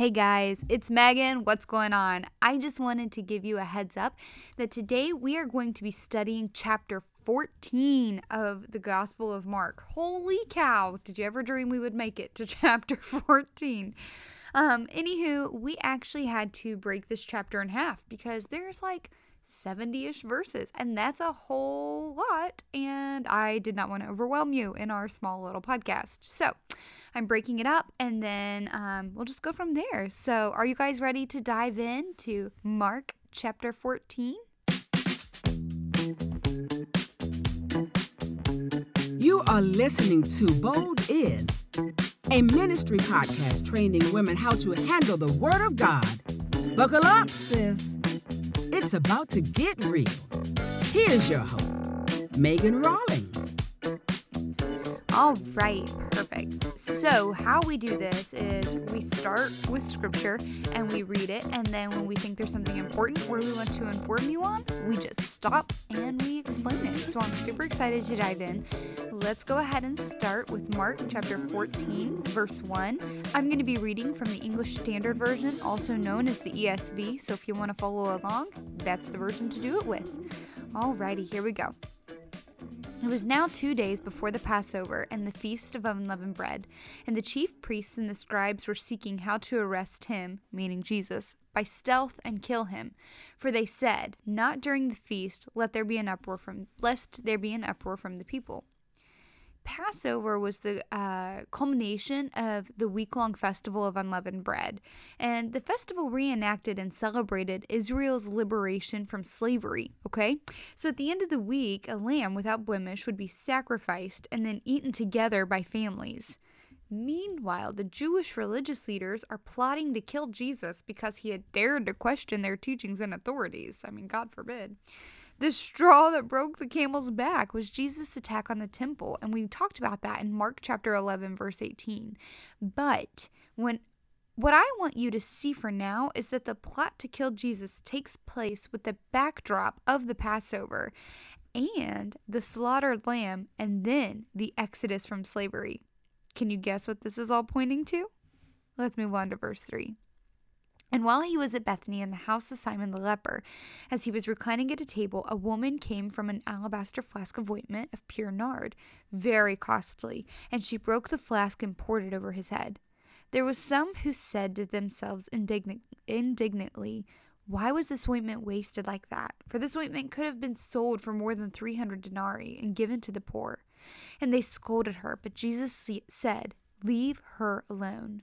Hey guys, it's Megan. What's going on? I just wanted to give you a heads up that today we are going to be studying chapter 14 of the Gospel of Mark. Holy cow, did you ever dream we would make it to chapter 14? Um, anywho, we actually had to break this chapter in half because there's like 70 ish verses, and that's a whole lot. And I did not want to overwhelm you in our small little podcast. So I'm breaking it up, and then um, we'll just go from there. So, are you guys ready to dive in to Mark chapter 14? You are listening to Bold Is, a ministry podcast training women how to handle the Word of God. Buckle up, sis. It's about to get real. Here's your host, Megan Rawlings. All right, perfect. So, how we do this is we start with scripture and we read it, and then when we think there's something important where we want to inform you on, we just stop and we explain it. So, I'm super excited to dive in. Let's go ahead and start with Mark chapter 14, verse 1. I'm going to be reading from the English Standard Version, also known as the ESV. So, if you want to follow along, that's the version to do it with. Alrighty, here we go. It was now two days before the Passover and the feast of unleavened bread, and the chief priests and the scribes were seeking how to arrest him, meaning Jesus, by stealth and kill him. For they said, Not during the feast, let there be an uproar from lest there be an uproar from the people. Passover was the uh, culmination of the week long festival of unleavened bread. And the festival reenacted and celebrated Israel's liberation from slavery. Okay? So at the end of the week, a lamb without blemish would be sacrificed and then eaten together by families. Meanwhile, the Jewish religious leaders are plotting to kill Jesus because he had dared to question their teachings and authorities. I mean, God forbid. The straw that broke the camel's back was Jesus' attack on the temple, and we talked about that in Mark chapter 11 verse 18. But when what I want you to see for now is that the plot to kill Jesus takes place with the backdrop of the Passover and the slaughtered lamb and then the exodus from slavery. Can you guess what this is all pointing to? Let's move on to verse 3. And while he was at Bethany in the house of Simon the leper, as he was reclining at a table, a woman came from an alabaster flask of ointment of pure nard, very costly, and she broke the flask and poured it over his head. There was some who said to themselves indignant, indignantly, Why was this ointment wasted like that? For this ointment could have been sold for more than three hundred denarii and given to the poor. And they scolded her, but Jesus said, Leave her alone.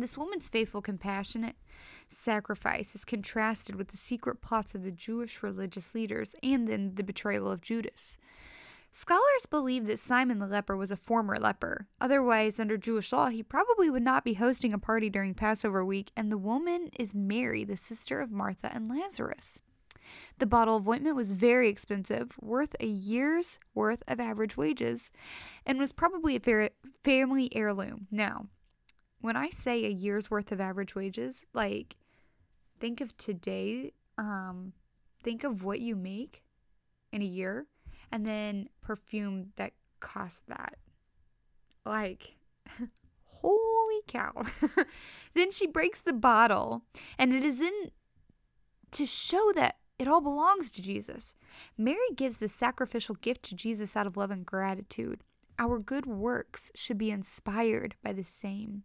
This woman's faithful, compassionate sacrifice is contrasted with the secret plots of the Jewish religious leaders and then the betrayal of Judas. Scholars believe that Simon the leper was a former leper. Otherwise, under Jewish law, he probably would not be hosting a party during Passover week, and the woman is Mary, the sister of Martha and Lazarus. The bottle of ointment was very expensive, worth a year's worth of average wages, and was probably a family heirloom. Now, when I say a year's worth of average wages, like think of today, um, think of what you make in a year and then perfume that costs that. Like, holy cow. then she breaks the bottle, and it is in to show that it all belongs to Jesus. Mary gives the sacrificial gift to Jesus out of love and gratitude. Our good works should be inspired by the same.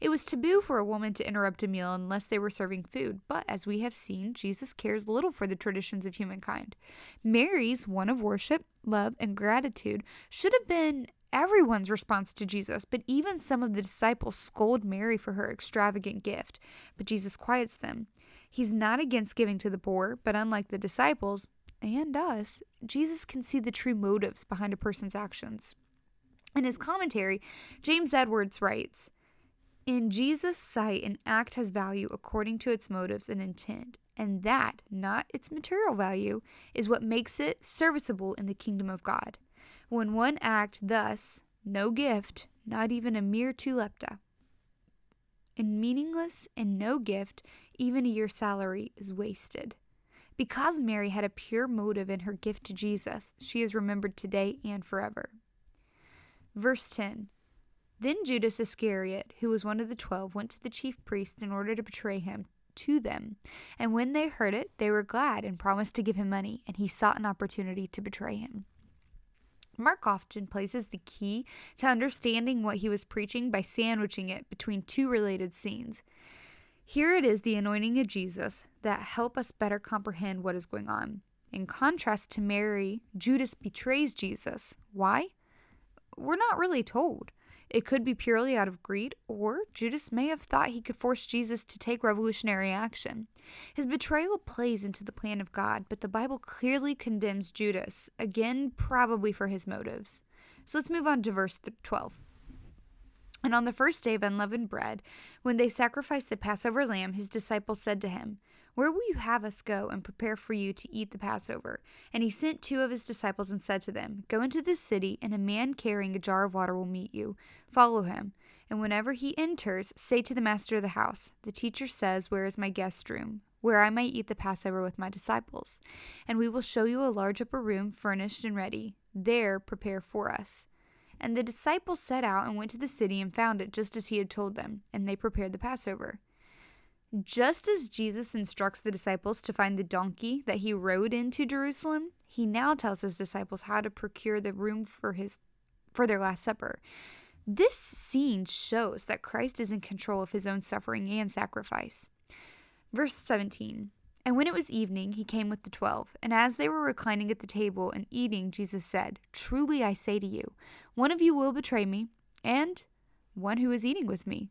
It was taboo for a woman to interrupt a meal unless they were serving food, but as we have seen, Jesus cares little for the traditions of humankind. Mary's one of worship, love, and gratitude should have been everyone's response to Jesus, but even some of the disciples scold Mary for her extravagant gift. But Jesus quiets them. He's not against giving to the poor, but unlike the disciples and us, Jesus can see the true motives behind a person's actions. In his commentary, James Edwards writes, In Jesus' sight, an act has value according to its motives and intent, and that, not its material value, is what makes it serviceable in the kingdom of God. When one act thus, no gift, not even a mere two lepta, and meaningless and no gift, even a year's salary, is wasted. Because Mary had a pure motive in her gift to Jesus, she is remembered today and forever. Verse 10 Then Judas Iscariot, who was one of the twelve, went to the chief priests in order to betray him to them. And when they heard it, they were glad and promised to give him money, and he sought an opportunity to betray him. Mark often places the key to understanding what he was preaching by sandwiching it between two related scenes. Here it is the anointing of Jesus that help us better comprehend what is going on. In contrast to Mary, Judas betrays Jesus. Why? We're not really told. It could be purely out of greed, or Judas may have thought he could force Jesus to take revolutionary action. His betrayal plays into the plan of God, but the Bible clearly condemns Judas, again, probably for his motives. So let's move on to verse 12. And on the first day of unleavened bread, when they sacrificed the Passover lamb, his disciples said to him, where will you have us go and prepare for you to eat the Passover? And he sent two of his disciples and said to them, Go into this city, and a man carrying a jar of water will meet you. Follow him. And whenever he enters, say to the master of the house, The teacher says, Where is my guest room? Where I might eat the Passover with my disciples. And we will show you a large upper room, furnished and ready. There prepare for us. And the disciples set out and went to the city and found it just as he had told them, and they prepared the Passover. Just as Jesus instructs the disciples to find the donkey that he rode into Jerusalem, he now tells his disciples how to procure the room for his for their last supper. This scene shows that Christ is in control of his own suffering and sacrifice. Verse 17. And when it was evening, he came with the twelve. And as they were reclining at the table and eating, Jesus said, Truly I say to you, one of you will betray me, and one who is eating with me.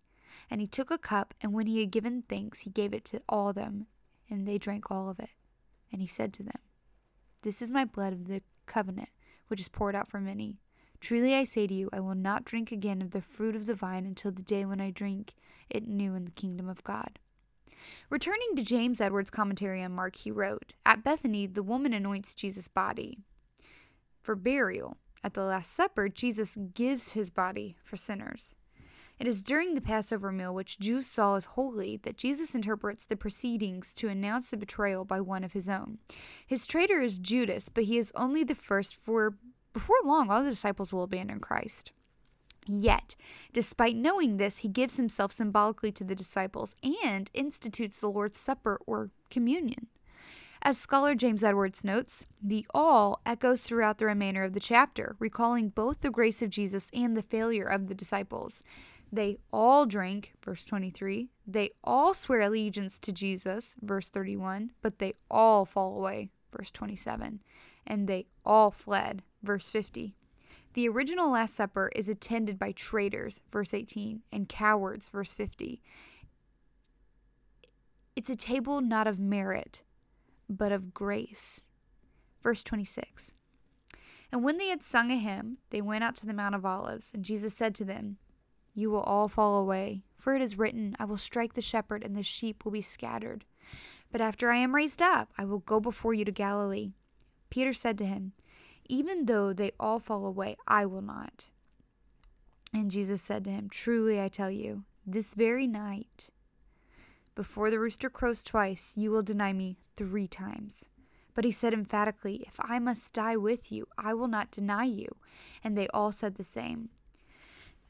And he took a cup, and when he had given thanks, he gave it to all them, and they drank all of it. And he said to them, This is my blood of the covenant, which is poured out for many. Truly I say to you, I will not drink again of the fruit of the vine until the day when I drink it new in the kingdom of God. Returning to James Edwards' commentary on Mark, he wrote At Bethany, the woman anoints Jesus' body for burial. At the Last Supper, Jesus gives his body for sinners. It is during the Passover meal, which Jews saw as holy, that Jesus interprets the proceedings to announce the betrayal by one of his own. His traitor is Judas, but he is only the first, for before long all the disciples will abandon Christ. Yet, despite knowing this, he gives himself symbolically to the disciples and institutes the Lord's Supper or communion. As scholar James Edwards notes, the all echoes throughout the remainder of the chapter, recalling both the grace of Jesus and the failure of the disciples. They all drank, verse 23. They all swear allegiance to Jesus, verse 31, but they all fall away, verse 27. And they all fled, verse 50. The original Last Supper is attended by traitors, verse 18, and cowards, verse 50. It's a table not of merit, but of grace. Verse 26. And when they had sung a hymn, they went out to the Mount of Olives, and Jesus said to them, you will all fall away. For it is written, I will strike the shepherd, and the sheep will be scattered. But after I am raised up, I will go before you to Galilee. Peter said to him, Even though they all fall away, I will not. And Jesus said to him, Truly I tell you, this very night, before the rooster crows twice, you will deny me three times. But he said emphatically, If I must die with you, I will not deny you. And they all said the same.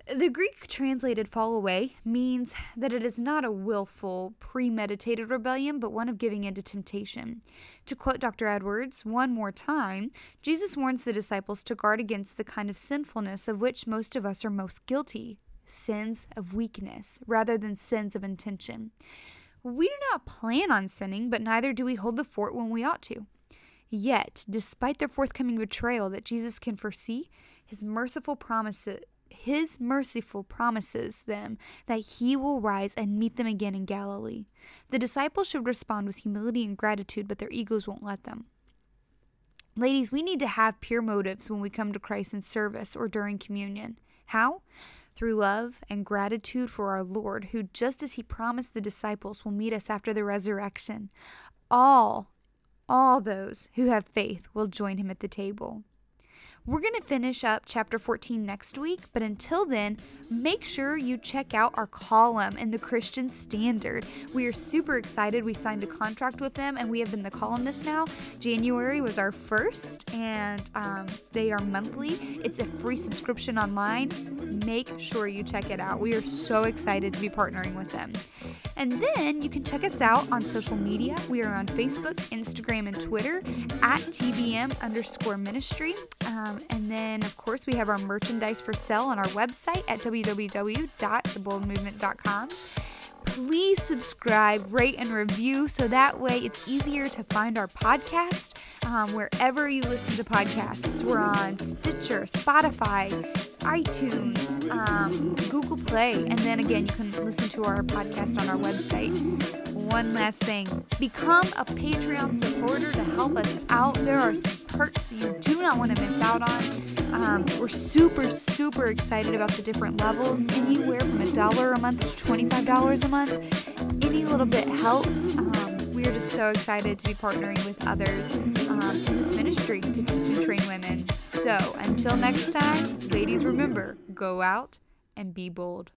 The Greek translated fall away means that it is not a willful, premeditated rebellion, but one of giving in to temptation. To quote Dr. Edwards one more time, Jesus warns the disciples to guard against the kind of sinfulness of which most of us are most guilty sins of weakness rather than sins of intention. We do not plan on sinning, but neither do we hold the fort when we ought to. Yet, despite their forthcoming betrayal that Jesus can foresee, his merciful promises his merciful promises them that he will rise and meet them again in Galilee. The disciples should respond with humility and gratitude, but their egos won't let them. Ladies, we need to have pure motives when we come to Christ in service or during communion. How? Through love and gratitude for our Lord, who, just as he promised the disciples, will meet us after the resurrection. All, all those who have faith will join him at the table. We're going to finish up chapter 14 next week, but until then, make sure you check out our column in the Christian Standard. We are super excited. We signed a contract with them and we have been the columnist now. January was our first, and um, they are monthly. It's a free subscription online. Make sure you check it out. We are so excited to be partnering with them. And then you can check us out on social media. We are on Facebook, Instagram, and Twitter at TBM underscore ministry. Um, and then, of course, we have our merchandise for sale on our website at www.theboldmovement.com. Please subscribe, rate, and review so that way it's easier to find our podcast um, wherever you listen to podcasts. We're on Stitcher, Spotify, iTunes, um, Google Play, and then again, you can listen to our podcast on our website. One last thing become a Patreon supporter to help us out. There are some perks that you do not want to miss out on. Um, we're super, super excited about the different levels, anywhere from a dollar a month to $25 a month. Any little bit helps. Um, we are just so excited to be partnering with others um, in this ministry to teach and train women. So until next time, ladies, remember go out and be bold.